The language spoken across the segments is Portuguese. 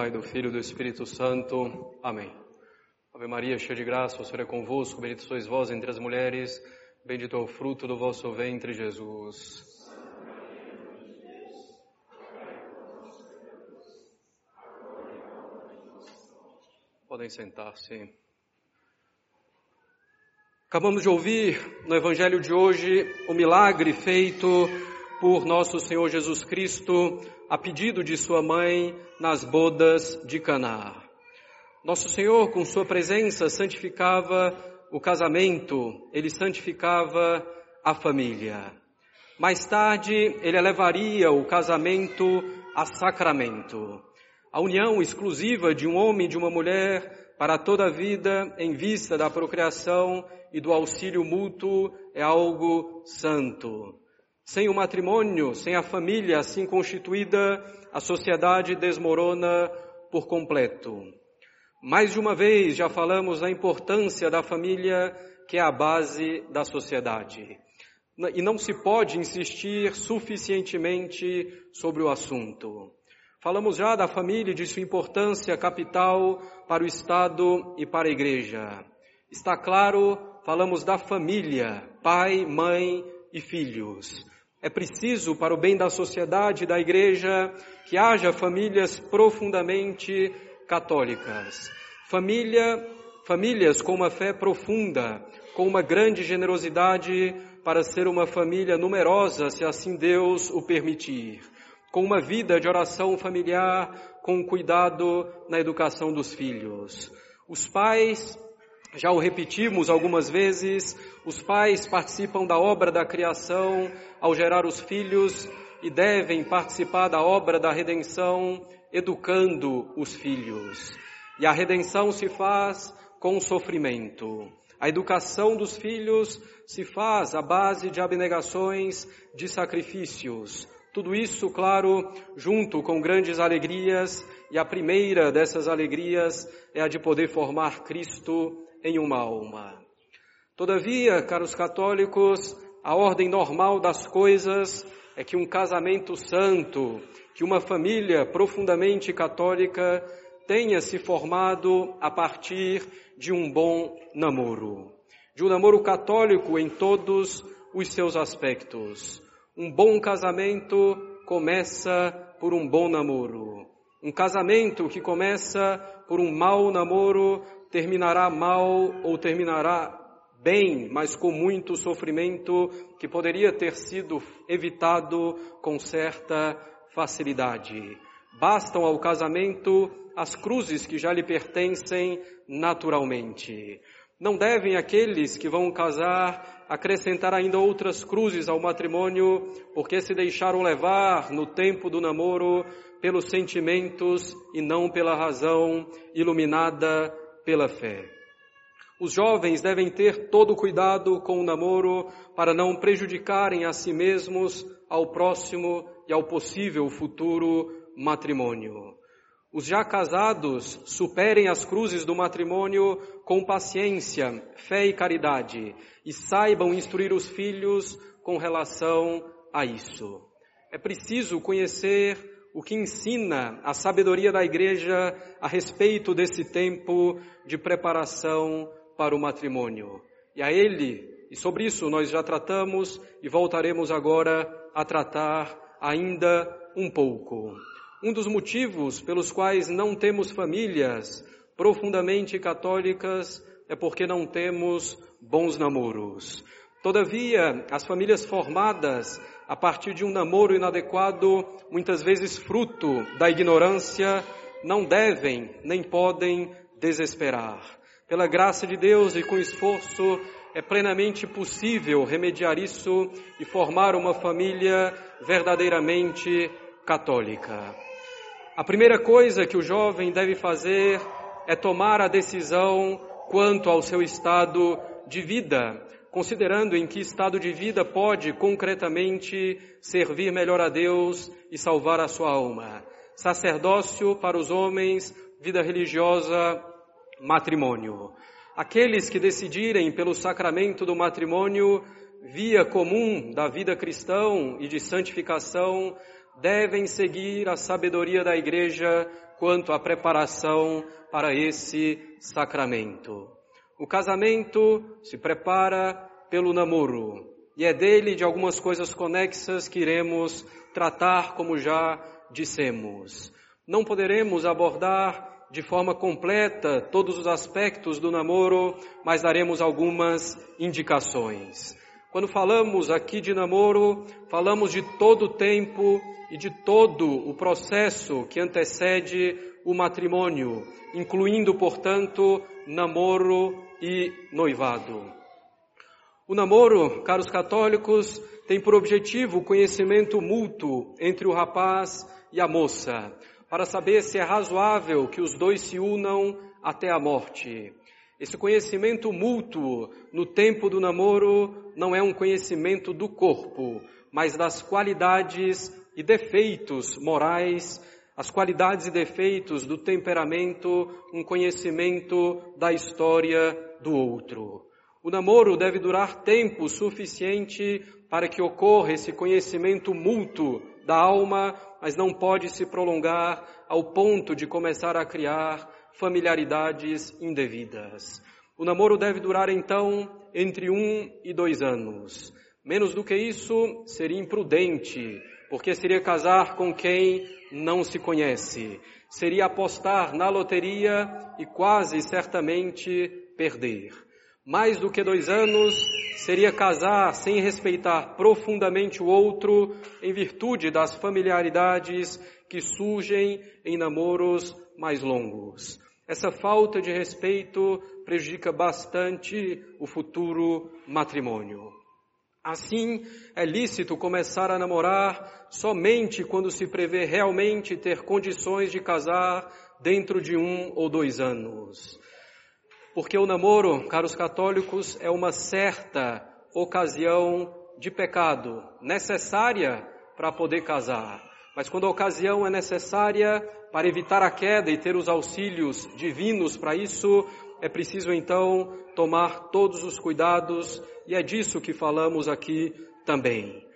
Pai, do Filho e do Espírito Santo. Amém. Ave Maria, cheia de graça, o Senhor é convosco, bendito sois vós entre as mulheres, bendito é o fruto do vosso ventre, Jesus. Podem sentar-se. Acabamos de ouvir no Evangelho de hoje o milagre feito por nosso Senhor Jesus Cristo a pedido de sua mãe nas bodas de Caná. Nosso Senhor, com sua presença, santificava o casamento, ele santificava a família. Mais tarde, ele elevaria o casamento a sacramento, a união exclusiva de um homem e de uma mulher para toda a vida em vista da procriação e do auxílio mútuo é algo santo. Sem o matrimônio, sem a família assim constituída, a sociedade desmorona por completo. Mais de uma vez já falamos da importância da família, que é a base da sociedade. E não se pode insistir suficientemente sobre o assunto. Falamos já da família e de sua importância capital para o Estado e para a Igreja. Está claro, falamos da família, pai, mãe e filhos. É preciso, para o bem da sociedade e da igreja, que haja famílias profundamente católicas. Família, famílias com uma fé profunda, com uma grande generosidade para ser uma família numerosa, se assim Deus o permitir. Com uma vida de oração familiar, com cuidado na educação dos filhos. Os pais já o repetimos algumas vezes, os pais participam da obra da criação ao gerar os filhos e devem participar da obra da redenção educando os filhos. E a redenção se faz com sofrimento. A educação dos filhos se faz à base de abnegações, de sacrifícios. Tudo isso, claro, junto com grandes alegrias, e a primeira dessas alegrias é a de poder formar Cristo em uma alma. Todavia, caros católicos, a ordem normal das coisas é que um casamento santo, que uma família profundamente católica tenha se formado a partir de um bom namoro. De um namoro católico em todos os seus aspectos. Um bom casamento começa por um bom namoro. Um casamento que começa por um mau namoro terminará mal ou terminará bem, mas com muito sofrimento que poderia ter sido evitado com certa facilidade. Bastam ao casamento as cruzes que já lhe pertencem naturalmente. Não devem aqueles que vão casar acrescentar ainda outras cruzes ao matrimônio, porque se deixaram levar no tempo do namoro pelos sentimentos e não pela razão iluminada pela fé. Os jovens devem ter todo cuidado com o namoro para não prejudicarem a si mesmos, ao próximo e ao possível futuro matrimônio. Os já casados superem as cruzes do matrimônio com paciência, fé e caridade e saibam instruir os filhos com relação a isso. É preciso conhecer o que ensina a sabedoria da igreja a respeito desse tempo de preparação para o matrimônio. E a ele, e sobre isso nós já tratamos e voltaremos agora a tratar ainda um pouco. Um dos motivos pelos quais não temos famílias profundamente católicas é porque não temos bons namoros. Todavia, as famílias formadas a partir de um namoro inadequado, muitas vezes fruto da ignorância, não devem nem podem desesperar. Pela graça de Deus e com esforço, é plenamente possível remediar isso e formar uma família verdadeiramente católica. A primeira coisa que o jovem deve fazer é tomar a decisão quanto ao seu estado de vida, considerando em que estado de vida pode concretamente servir melhor a Deus e salvar a sua alma. Sacerdócio para os homens, vida religiosa, matrimônio. Aqueles que decidirem pelo sacramento do matrimônio, via comum da vida cristã e de santificação, devem seguir a sabedoria da Igreja quanto à preparação para esse sacramento. O casamento se prepara pelo namoro e é dele de algumas coisas conexas que iremos tratar, como já dissemos. Não poderemos abordar de forma completa todos os aspectos do namoro, mas daremos algumas indicações. Quando falamos aqui de namoro, falamos de todo o tempo e de todo o processo que antecede o matrimônio, incluindo, portanto, namoro e noivado. O namoro, caros católicos, tem por objetivo o conhecimento mútuo entre o rapaz e a moça, para saber se é razoável que os dois se unam até a morte. Esse conhecimento mútuo no tempo do namoro não é um conhecimento do corpo, mas das qualidades e defeitos morais as qualidades e defeitos do temperamento, um conhecimento da história do outro. O namoro deve durar tempo suficiente para que ocorra esse conhecimento mútuo da alma, mas não pode se prolongar ao ponto de começar a criar familiaridades indevidas. O namoro deve durar então entre um e dois anos. Menos do que isso seria imprudente, porque seria casar com quem não se conhece. Seria apostar na loteria e quase certamente perder. Mais do que dois anos seria casar sem respeitar profundamente o outro em virtude das familiaridades que surgem em namoros mais longos. Essa falta de respeito prejudica bastante o futuro matrimônio. Assim, é lícito começar a namorar somente quando se prevê realmente ter condições de casar dentro de um ou dois anos. Porque o namoro, caros católicos, é uma certa ocasião de pecado necessária para poder casar. Mas quando a ocasião é necessária para evitar a queda e ter os auxílios divinos para isso, é preciso então tomar todos os cuidados e é disso que falamos aqui também.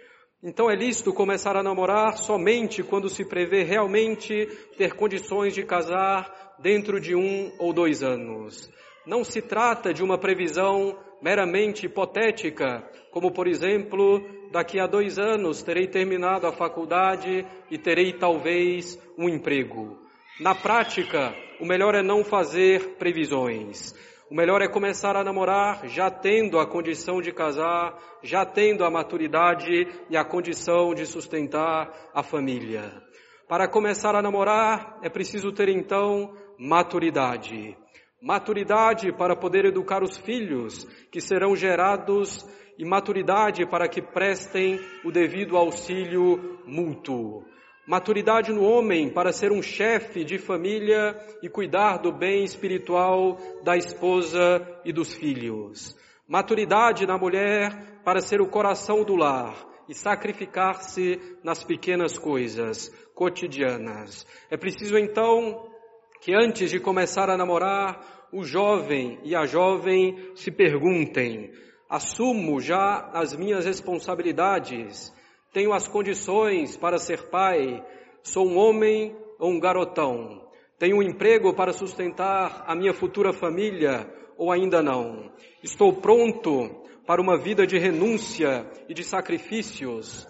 Então é lícito começar a namorar somente quando se prevê realmente ter condições de casar dentro de um ou dois anos. Não se trata de uma previsão meramente hipotética, como por exemplo, daqui a dois anos terei terminado a faculdade e terei talvez um emprego. Na prática, o melhor é não fazer previsões. O melhor é começar a namorar já tendo a condição de casar, já tendo a maturidade e a condição de sustentar a família. Para começar a namorar, é preciso ter então maturidade. Maturidade para poder educar os filhos que serão gerados e maturidade para que prestem o devido auxílio mútuo. Maturidade no homem para ser um chefe de família e cuidar do bem espiritual da esposa e dos filhos. Maturidade na mulher para ser o coração do lar e sacrificar-se nas pequenas coisas cotidianas. É preciso então que antes de começar a namorar, o jovem e a jovem se perguntem: assumo já as minhas responsabilidades? tenho as condições para ser pai, sou um homem ou um garotão, tenho um emprego para sustentar a minha futura família ou ainda não. Estou pronto para uma vida de renúncia e de sacrifícios.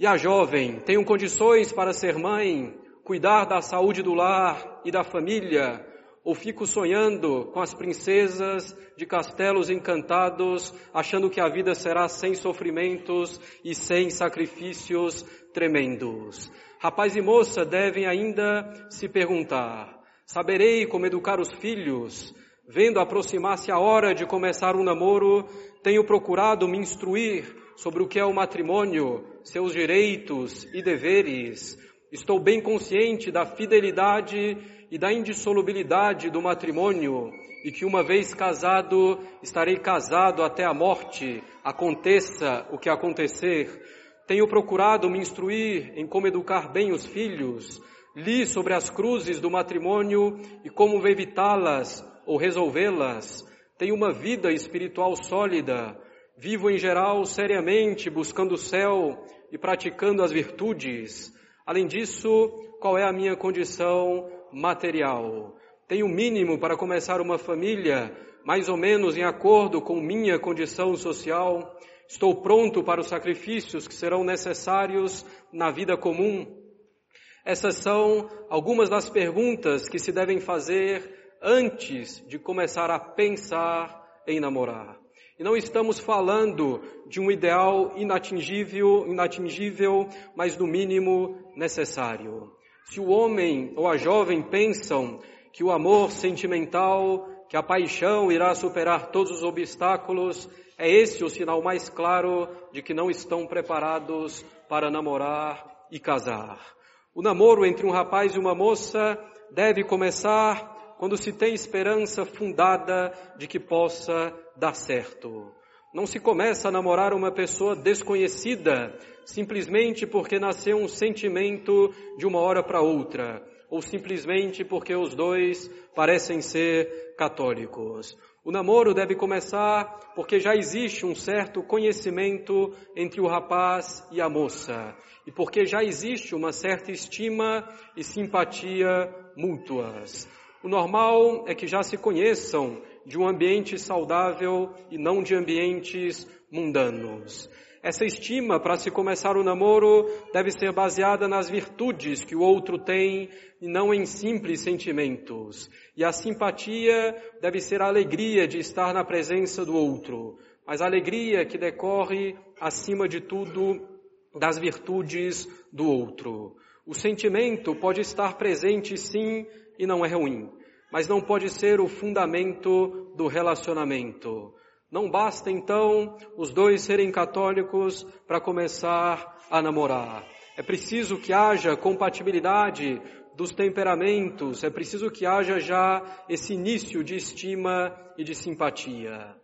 E a jovem, tenho condições para ser mãe, cuidar da saúde do lar e da família, ou fico sonhando com as princesas de castelos encantados, achando que a vida será sem sofrimentos e sem sacrifícios tremendos. Rapaz e moça devem ainda se perguntar: saberei como educar os filhos? Vendo aproximar-se a hora de começar um namoro, tenho procurado me instruir sobre o que é o matrimônio, seus direitos e deveres, Estou bem consciente da fidelidade e da indissolubilidade do matrimônio e que uma vez casado estarei casado até a morte, aconteça o que acontecer. Tenho procurado me instruir em como educar bem os filhos, li sobre as cruzes do matrimônio e como evitá-las ou resolvê-las. Tenho uma vida espiritual sólida, vivo em geral seriamente buscando o céu e praticando as virtudes. Além disso, qual é a minha condição material? Tenho o mínimo para começar uma família, mais ou menos em acordo com minha condição social. Estou pronto para os sacrifícios que serão necessários na vida comum. Essas são algumas das perguntas que se devem fazer antes de começar a pensar em namorar. E não estamos falando de um ideal inatingível, inatingível, mas no mínimo necessário. Se o homem ou a jovem pensam que o amor sentimental, que a paixão irá superar todos os obstáculos, é esse o sinal mais claro de que não estão preparados para namorar e casar. O namoro entre um rapaz e uma moça deve começar quando se tem esperança fundada de que possa dar certo. Não se começa a namorar uma pessoa desconhecida simplesmente porque nasceu um sentimento de uma hora para outra, ou simplesmente porque os dois parecem ser católicos. O namoro deve começar porque já existe um certo conhecimento entre o rapaz e a moça, e porque já existe uma certa estima e simpatia mútuas. O normal é que já se conheçam de um ambiente saudável e não de ambientes mundanos. Essa estima para se começar o namoro deve ser baseada nas virtudes que o outro tem e não em simples sentimentos. E a simpatia deve ser a alegria de estar na presença do outro, mas a alegria que decorre, acima de tudo, das virtudes do outro. O sentimento pode estar presente sim e não é ruim, mas não pode ser o fundamento do relacionamento. Não basta então os dois serem católicos para começar a namorar. É preciso que haja compatibilidade dos temperamentos, é preciso que haja já esse início de estima e de simpatia.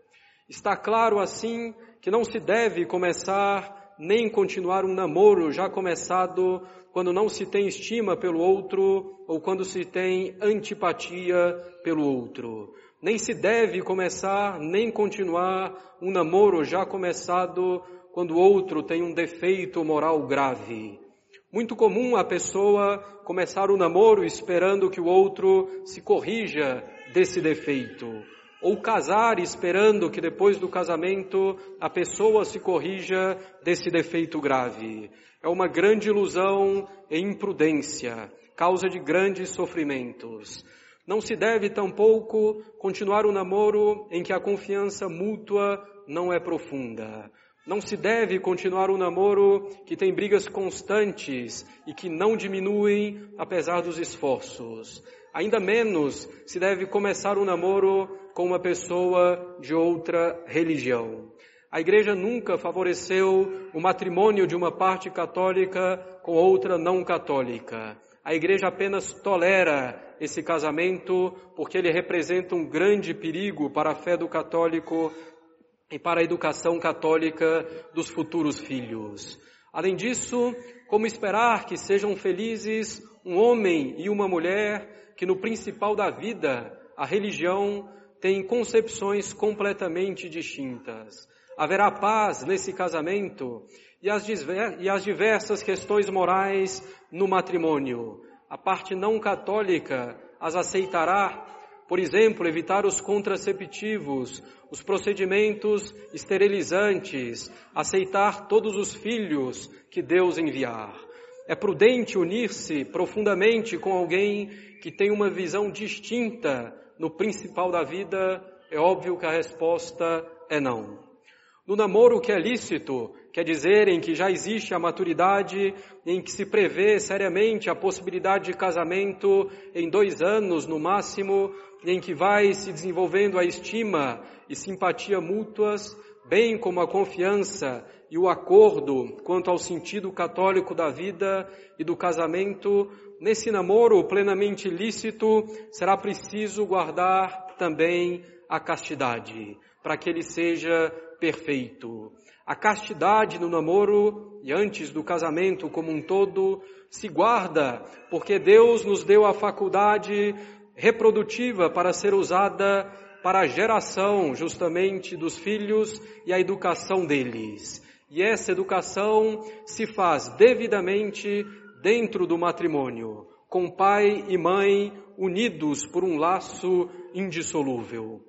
Está claro assim que não se deve começar nem continuar um namoro já começado quando não se tem estima pelo outro ou quando se tem antipatia pelo outro. Nem se deve começar nem continuar um namoro já começado quando o outro tem um defeito moral grave. Muito comum a pessoa começar o namoro esperando que o outro se corrija desse defeito, ou casar esperando que depois do casamento a pessoa se corrija desse defeito grave é uma grande ilusão e imprudência, causa de grandes sofrimentos. Não se deve tampouco continuar o um namoro em que a confiança mútua não é profunda. Não se deve continuar um namoro que tem brigas constantes e que não diminuem apesar dos esforços. Ainda menos se deve começar um namoro com uma pessoa de outra religião. A igreja nunca favoreceu o matrimônio de uma parte católica com outra não católica. A igreja apenas tolera esse casamento porque ele representa um grande perigo para a fé do católico e para a educação católica dos futuros filhos. Além disso, como esperar que sejam felizes um homem e uma mulher que no principal da vida, a religião, têm concepções completamente distintas haverá paz nesse casamento e as, e as diversas questões morais no matrimônio. A parte não católica as aceitará, por exemplo, evitar os contraceptivos, os procedimentos esterilizantes, aceitar todos os filhos que Deus enviar. É prudente unir-se profundamente com alguém que tem uma visão distinta no principal da vida? É óbvio que a resposta é não. No namoro que é lícito, quer dizer em que já existe a maturidade, em que se prevê seriamente a possibilidade de casamento em dois anos no máximo, em que vai se desenvolvendo a estima e simpatia mútuas, bem como a confiança e o acordo quanto ao sentido católico da vida e do casamento, nesse namoro plenamente lícito, será preciso guardar também a castidade, para que ele seja perfeito. A castidade no namoro e antes do casamento como um todo se guarda, porque Deus nos deu a faculdade reprodutiva para ser usada para a geração justamente dos filhos e a educação deles. E essa educação se faz devidamente dentro do matrimônio, com pai e mãe unidos por um laço indissolúvel.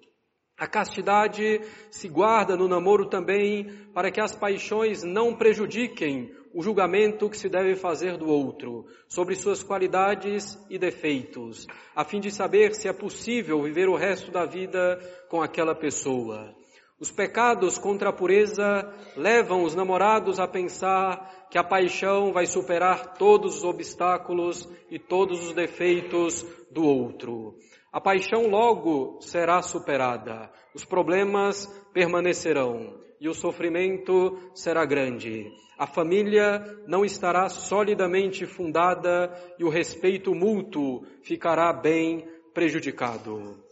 A castidade se guarda no namoro também para que as paixões não prejudiquem o julgamento que se deve fazer do outro, sobre suas qualidades e defeitos, a fim de saber se é possível viver o resto da vida com aquela pessoa. Os pecados contra a pureza levam os namorados a pensar que a paixão vai superar todos os obstáculos e todos os defeitos do outro. A paixão logo será superada, os problemas permanecerão e o sofrimento será grande. A família não estará solidamente fundada e o respeito mútuo ficará bem prejudicado.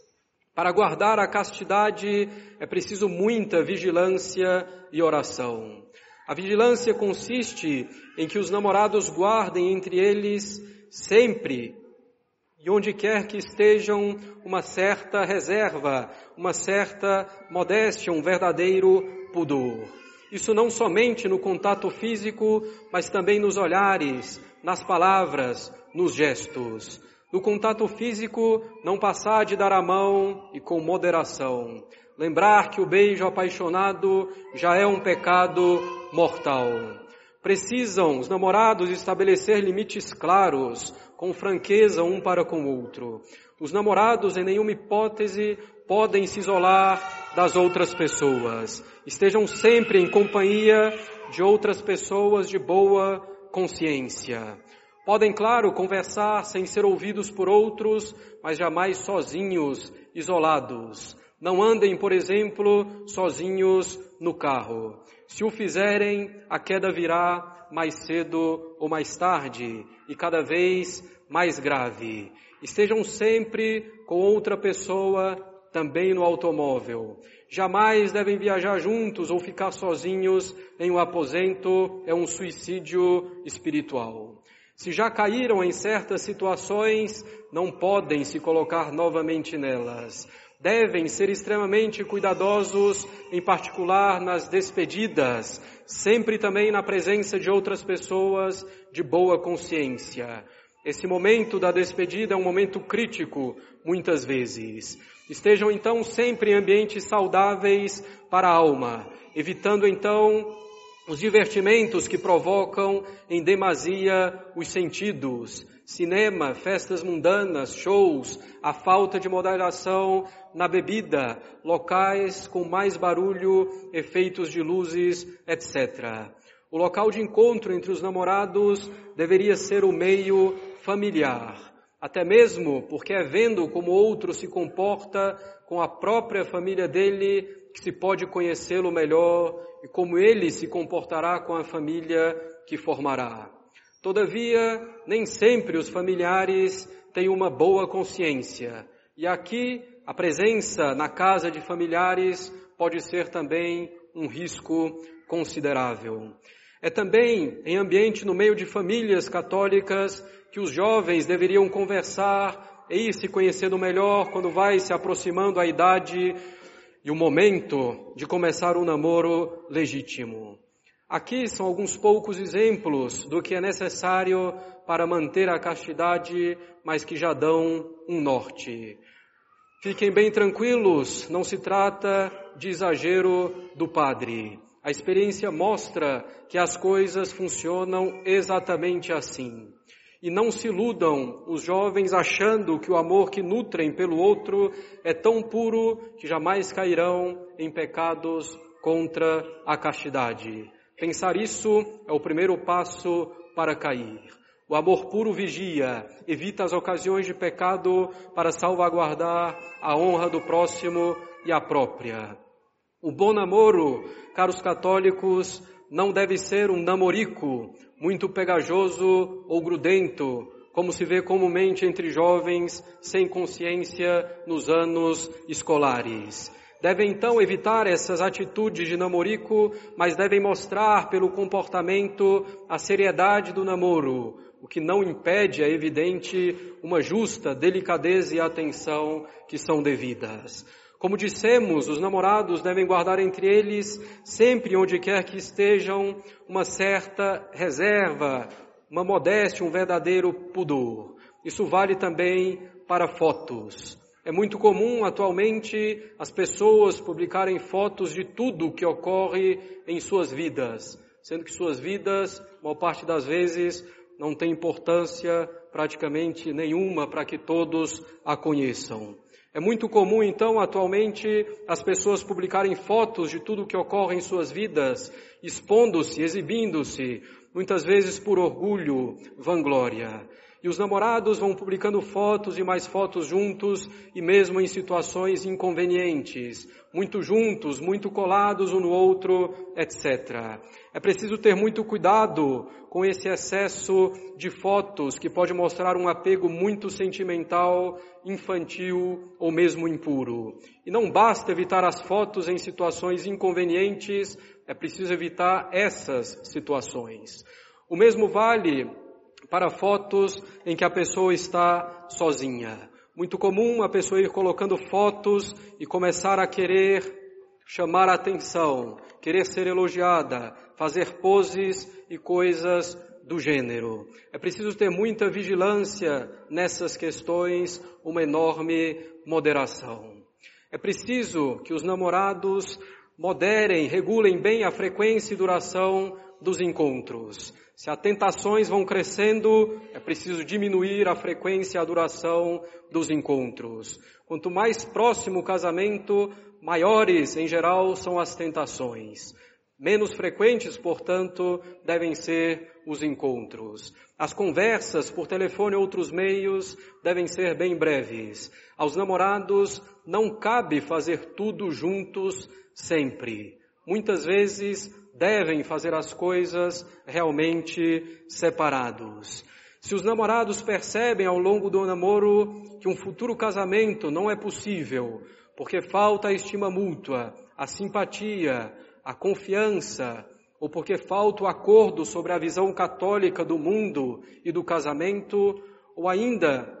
Para guardar a castidade é preciso muita vigilância e oração. A vigilância consiste em que os namorados guardem entre eles sempre e onde quer que estejam, uma certa reserva, uma certa modéstia, um verdadeiro pudor. Isso não somente no contato físico, mas também nos olhares, nas palavras, nos gestos. No contato físico, não passar de dar a mão e com moderação. Lembrar que o beijo apaixonado já é um pecado mortal. Precisam os namorados estabelecer limites claros, com franqueza um para com o outro. Os namorados, em nenhuma hipótese, podem se isolar das outras pessoas. Estejam sempre em companhia de outras pessoas de boa consciência. Podem, claro, conversar sem ser ouvidos por outros, mas jamais sozinhos, isolados. Não andem, por exemplo, sozinhos no carro. Se o fizerem, a queda virá mais cedo ou mais tarde e cada vez mais grave. Estejam sempre com outra pessoa também no automóvel. Jamais devem viajar juntos ou ficar sozinhos em um aposento, é um suicídio espiritual. Se já caíram em certas situações, não podem se colocar novamente nelas. Devem ser extremamente cuidadosos, em particular nas despedidas, sempre também na presença de outras pessoas de boa consciência. Esse momento da despedida é um momento crítico, muitas vezes. Estejam então sempre em ambientes saudáveis para a alma, evitando então os divertimentos que provocam em demasia os sentidos, cinema, festas mundanas, shows, a falta de moderação na bebida, locais com mais barulho, efeitos de luzes, etc. O local de encontro entre os namorados deveria ser o meio familiar, até mesmo porque é vendo como outro se comporta com a própria família dele que se pode conhecê-lo melhor e como ele se comportará com a família que formará. Todavia, nem sempre os familiares têm uma boa consciência. E aqui, a presença na casa de familiares pode ser também um risco considerável. É também em ambiente no meio de famílias católicas que os jovens deveriam conversar e ir se conhecendo melhor quando vai se aproximando a idade e o momento de começar um namoro legítimo. Aqui são alguns poucos exemplos do que é necessário para manter a castidade, mas que já dão um norte. Fiquem bem tranquilos, não se trata de exagero do padre. A experiência mostra que as coisas funcionam exatamente assim. E não se iludam os jovens achando que o amor que nutrem pelo outro é tão puro que jamais cairão em pecados contra a castidade. Pensar isso é o primeiro passo para cair. O amor puro vigia, evita as ocasiões de pecado para salvaguardar a honra do próximo e a própria. O bom namoro, caros católicos, não deve ser um namorico muito pegajoso ou grudento, como se vê comumente entre jovens sem consciência nos anos escolares. Devem então evitar essas atitudes de namorico, mas devem mostrar pelo comportamento a seriedade do namoro, o que não impede, é evidente, uma justa delicadeza e atenção que são devidas. Como dissemos, os namorados devem guardar entre eles, sempre onde quer que estejam, uma certa reserva, uma modéstia, um verdadeiro pudor. Isso vale também para fotos. É muito comum atualmente as pessoas publicarem fotos de tudo o que ocorre em suas vidas, sendo que suas vidas, uma parte das vezes, não tem importância praticamente nenhuma para que todos a conheçam. É muito comum, então, atualmente, as pessoas publicarem fotos de tudo o que ocorre em suas vidas, expondo-se, exibindo-se, muitas vezes por orgulho, vanglória. E os namorados vão publicando fotos e mais fotos juntos e mesmo em situações inconvenientes, muito juntos, muito colados um no outro, etc. É preciso ter muito cuidado com esse excesso de fotos que pode mostrar um apego muito sentimental, infantil ou mesmo impuro. E não basta evitar as fotos em situações inconvenientes, é preciso evitar essas situações. O mesmo vale para fotos em que a pessoa está sozinha. Muito comum a pessoa ir colocando fotos e começar a querer chamar a atenção, querer ser elogiada, fazer poses e coisas do gênero. É preciso ter muita vigilância nessas questões, uma enorme moderação. É preciso que os namorados moderem, regulem bem a frequência e duração dos encontros. Se as tentações vão crescendo, é preciso diminuir a frequência e a duração dos encontros. Quanto mais próximo o casamento, maiores, em geral, são as tentações. Menos frequentes, portanto, devem ser os encontros. As conversas por telefone ou outros meios devem ser bem breves. Aos namorados não cabe fazer tudo juntos sempre. Muitas vezes devem fazer as coisas realmente separados. Se os namorados percebem ao longo do namoro que um futuro casamento não é possível, porque falta a estima mútua, a simpatia, a confiança, ou porque falta o acordo sobre a visão católica do mundo e do casamento, ou ainda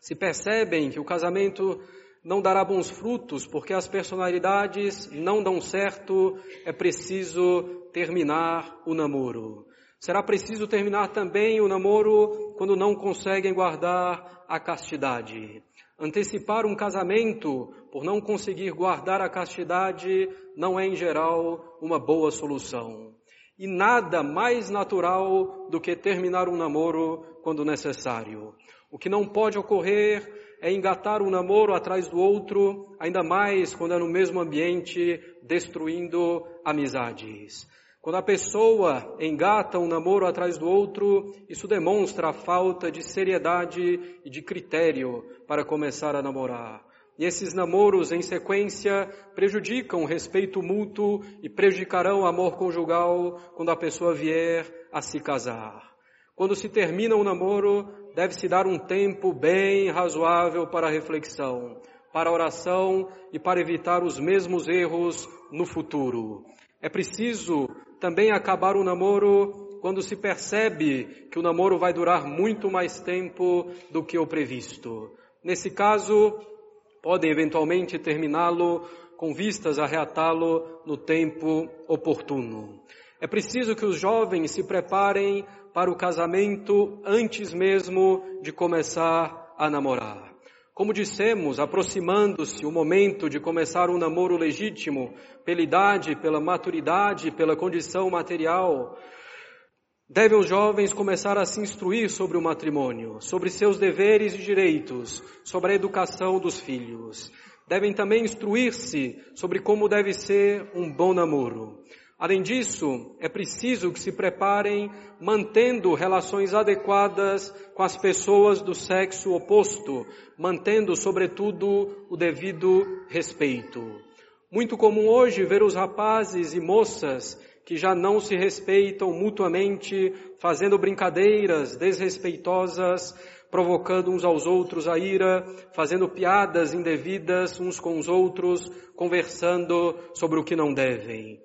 se percebem que o casamento não dará bons frutos porque as personalidades não dão certo, é preciso terminar o namoro. Será preciso terminar também o namoro quando não conseguem guardar a castidade. Antecipar um casamento por não conseguir guardar a castidade não é, em geral, uma boa solução. E nada mais natural do que terminar um namoro quando necessário. O que não pode ocorrer é engatar um namoro atrás do outro, ainda mais quando é no mesmo ambiente, destruindo amizades. Quando a pessoa engata um namoro atrás do outro, isso demonstra a falta de seriedade e de critério para começar a namorar. E esses namoros em sequência prejudicam o respeito mútuo e prejudicarão o amor conjugal quando a pessoa vier a se casar. Quando se termina o um namoro, deve-se dar um tempo bem razoável para reflexão, para oração e para evitar os mesmos erros no futuro. É preciso também acabar o namoro quando se percebe que o namoro vai durar muito mais tempo do que o previsto. Nesse caso, podem eventualmente terminá-lo com vistas a reatá-lo no tempo oportuno. É preciso que os jovens se preparem para o casamento antes mesmo de começar a namorar. Como dissemos, aproximando-se o momento de começar um namoro legítimo, pela idade, pela maturidade, pela condição material, devem os jovens começar a se instruir sobre o matrimônio, sobre seus deveres e direitos, sobre a educação dos filhos. Devem também instruir-se sobre como deve ser um bom namoro. Além disso, é preciso que se preparem mantendo relações adequadas com as pessoas do sexo oposto, mantendo, sobretudo, o devido respeito. Muito comum hoje ver os rapazes e moças que já não se respeitam mutuamente, fazendo brincadeiras desrespeitosas, provocando uns aos outros a ira, fazendo piadas indevidas uns com os outros, conversando sobre o que não devem.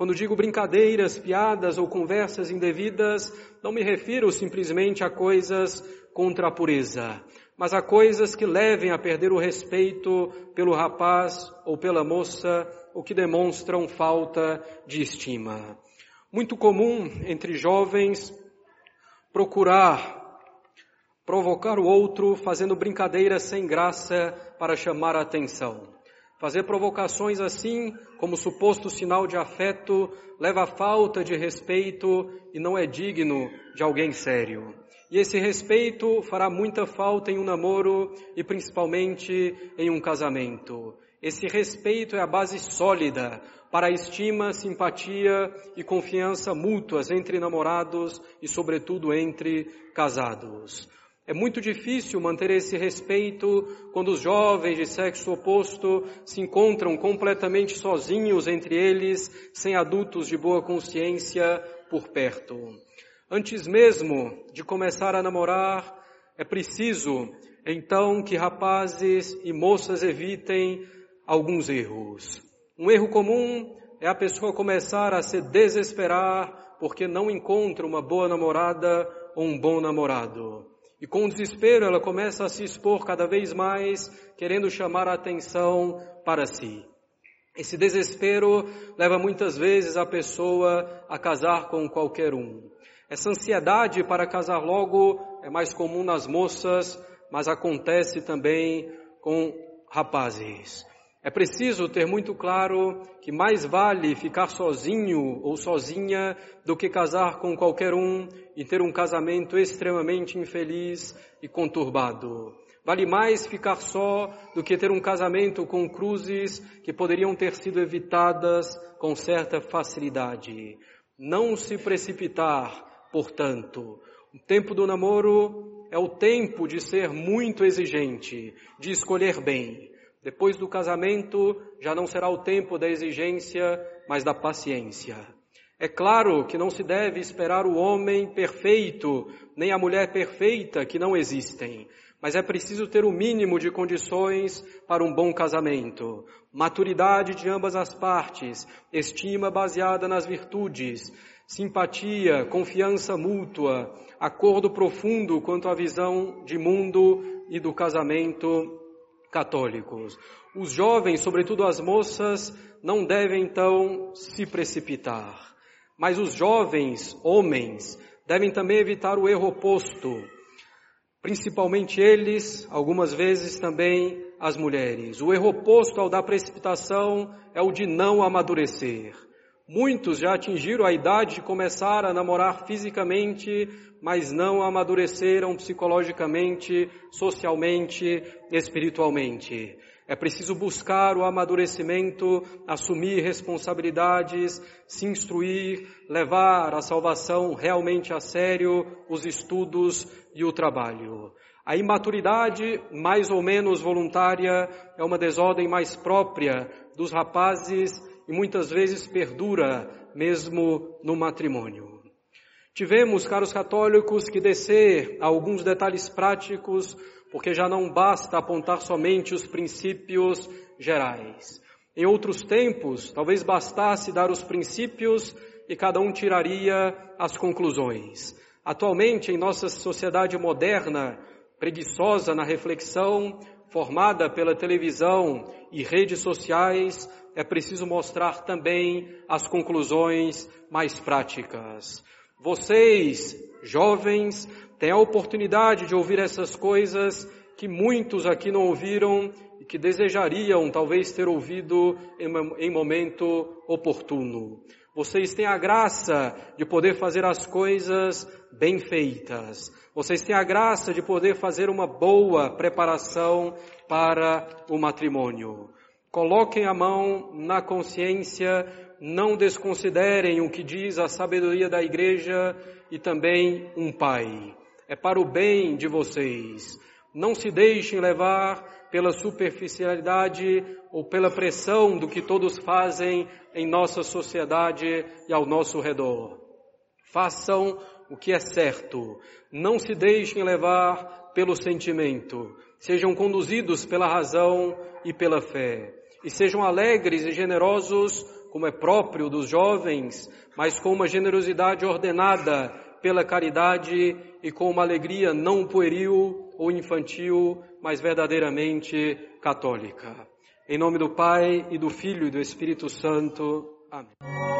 Quando digo brincadeiras, piadas ou conversas indevidas, não me refiro simplesmente a coisas contra a pureza, mas a coisas que levem a perder o respeito pelo rapaz ou pela moça o que demonstram falta de estima. Muito comum entre jovens procurar provocar o outro fazendo brincadeiras sem graça para chamar a atenção. Fazer provocações assim, como suposto sinal de afeto, leva a falta de respeito e não é digno de alguém sério. E esse respeito fará muita falta em um namoro e principalmente em um casamento. Esse respeito é a base sólida para a estima, simpatia e confiança mútuas entre namorados e, sobretudo, entre casados. É muito difícil manter esse respeito quando os jovens de sexo oposto se encontram completamente sozinhos entre eles, sem adultos de boa consciência por perto. Antes mesmo de começar a namorar, é preciso então que rapazes e moças evitem alguns erros. Um erro comum é a pessoa começar a se desesperar porque não encontra uma boa namorada ou um bom namorado. E com desespero ela começa a se expor cada vez mais, querendo chamar a atenção para si. Esse desespero leva muitas vezes a pessoa a casar com qualquer um. Essa ansiedade para casar logo é mais comum nas moças, mas acontece também com rapazes. É preciso ter muito claro que mais vale ficar sozinho ou sozinha do que casar com qualquer um e ter um casamento extremamente infeliz e conturbado. Vale mais ficar só do que ter um casamento com cruzes que poderiam ter sido evitadas com certa facilidade. Não se precipitar, portanto. O tempo do namoro é o tempo de ser muito exigente, de escolher bem. Depois do casamento, já não será o tempo da exigência, mas da paciência. É claro que não se deve esperar o homem perfeito, nem a mulher perfeita, que não existem. Mas é preciso ter o mínimo de condições para um bom casamento. Maturidade de ambas as partes, estima baseada nas virtudes, simpatia, confiança mútua, acordo profundo quanto à visão de mundo e do casamento católicos. Os jovens, sobretudo as moças, não devem então se precipitar. Mas os jovens, homens, devem também evitar o erro oposto. Principalmente eles, algumas vezes também as mulheres. O erro oposto ao da precipitação é o de não amadurecer. Muitos já atingiram a idade de começar a namorar fisicamente, mas não amadureceram psicologicamente, socialmente, espiritualmente. É preciso buscar o amadurecimento, assumir responsabilidades, se instruir, levar a salvação realmente a sério, os estudos e o trabalho. A imaturidade, mais ou menos voluntária, é uma desordem mais própria dos rapazes e muitas vezes perdura mesmo no matrimônio. Tivemos, caros católicos, que descer a alguns detalhes práticos, porque já não basta apontar somente os princípios gerais. Em outros tempos, talvez bastasse dar os princípios e cada um tiraria as conclusões. Atualmente, em nossa sociedade moderna, preguiçosa na reflexão, formada pela televisão e redes sociais, é preciso mostrar também as conclusões mais práticas. Vocês, jovens, têm a oportunidade de ouvir essas coisas que muitos aqui não ouviram e que desejariam talvez ter ouvido em momento oportuno. Vocês têm a graça de poder fazer as coisas bem feitas. Vocês têm a graça de poder fazer uma boa preparação para o matrimônio. Coloquem a mão na consciência, não desconsiderem o que diz a sabedoria da igreja e também um pai. É para o bem de vocês. Não se deixem levar pela superficialidade ou pela pressão do que todos fazem em nossa sociedade e ao nosso redor. Façam o que é certo. Não se deixem levar pelo sentimento. Sejam conduzidos pela razão e pela fé. E sejam alegres e generosos, como é próprio dos jovens, mas com uma generosidade ordenada pela caridade e com uma alegria não pueril ou infantil, mas verdadeiramente católica. Em nome do Pai e do Filho e do Espírito Santo. Amém.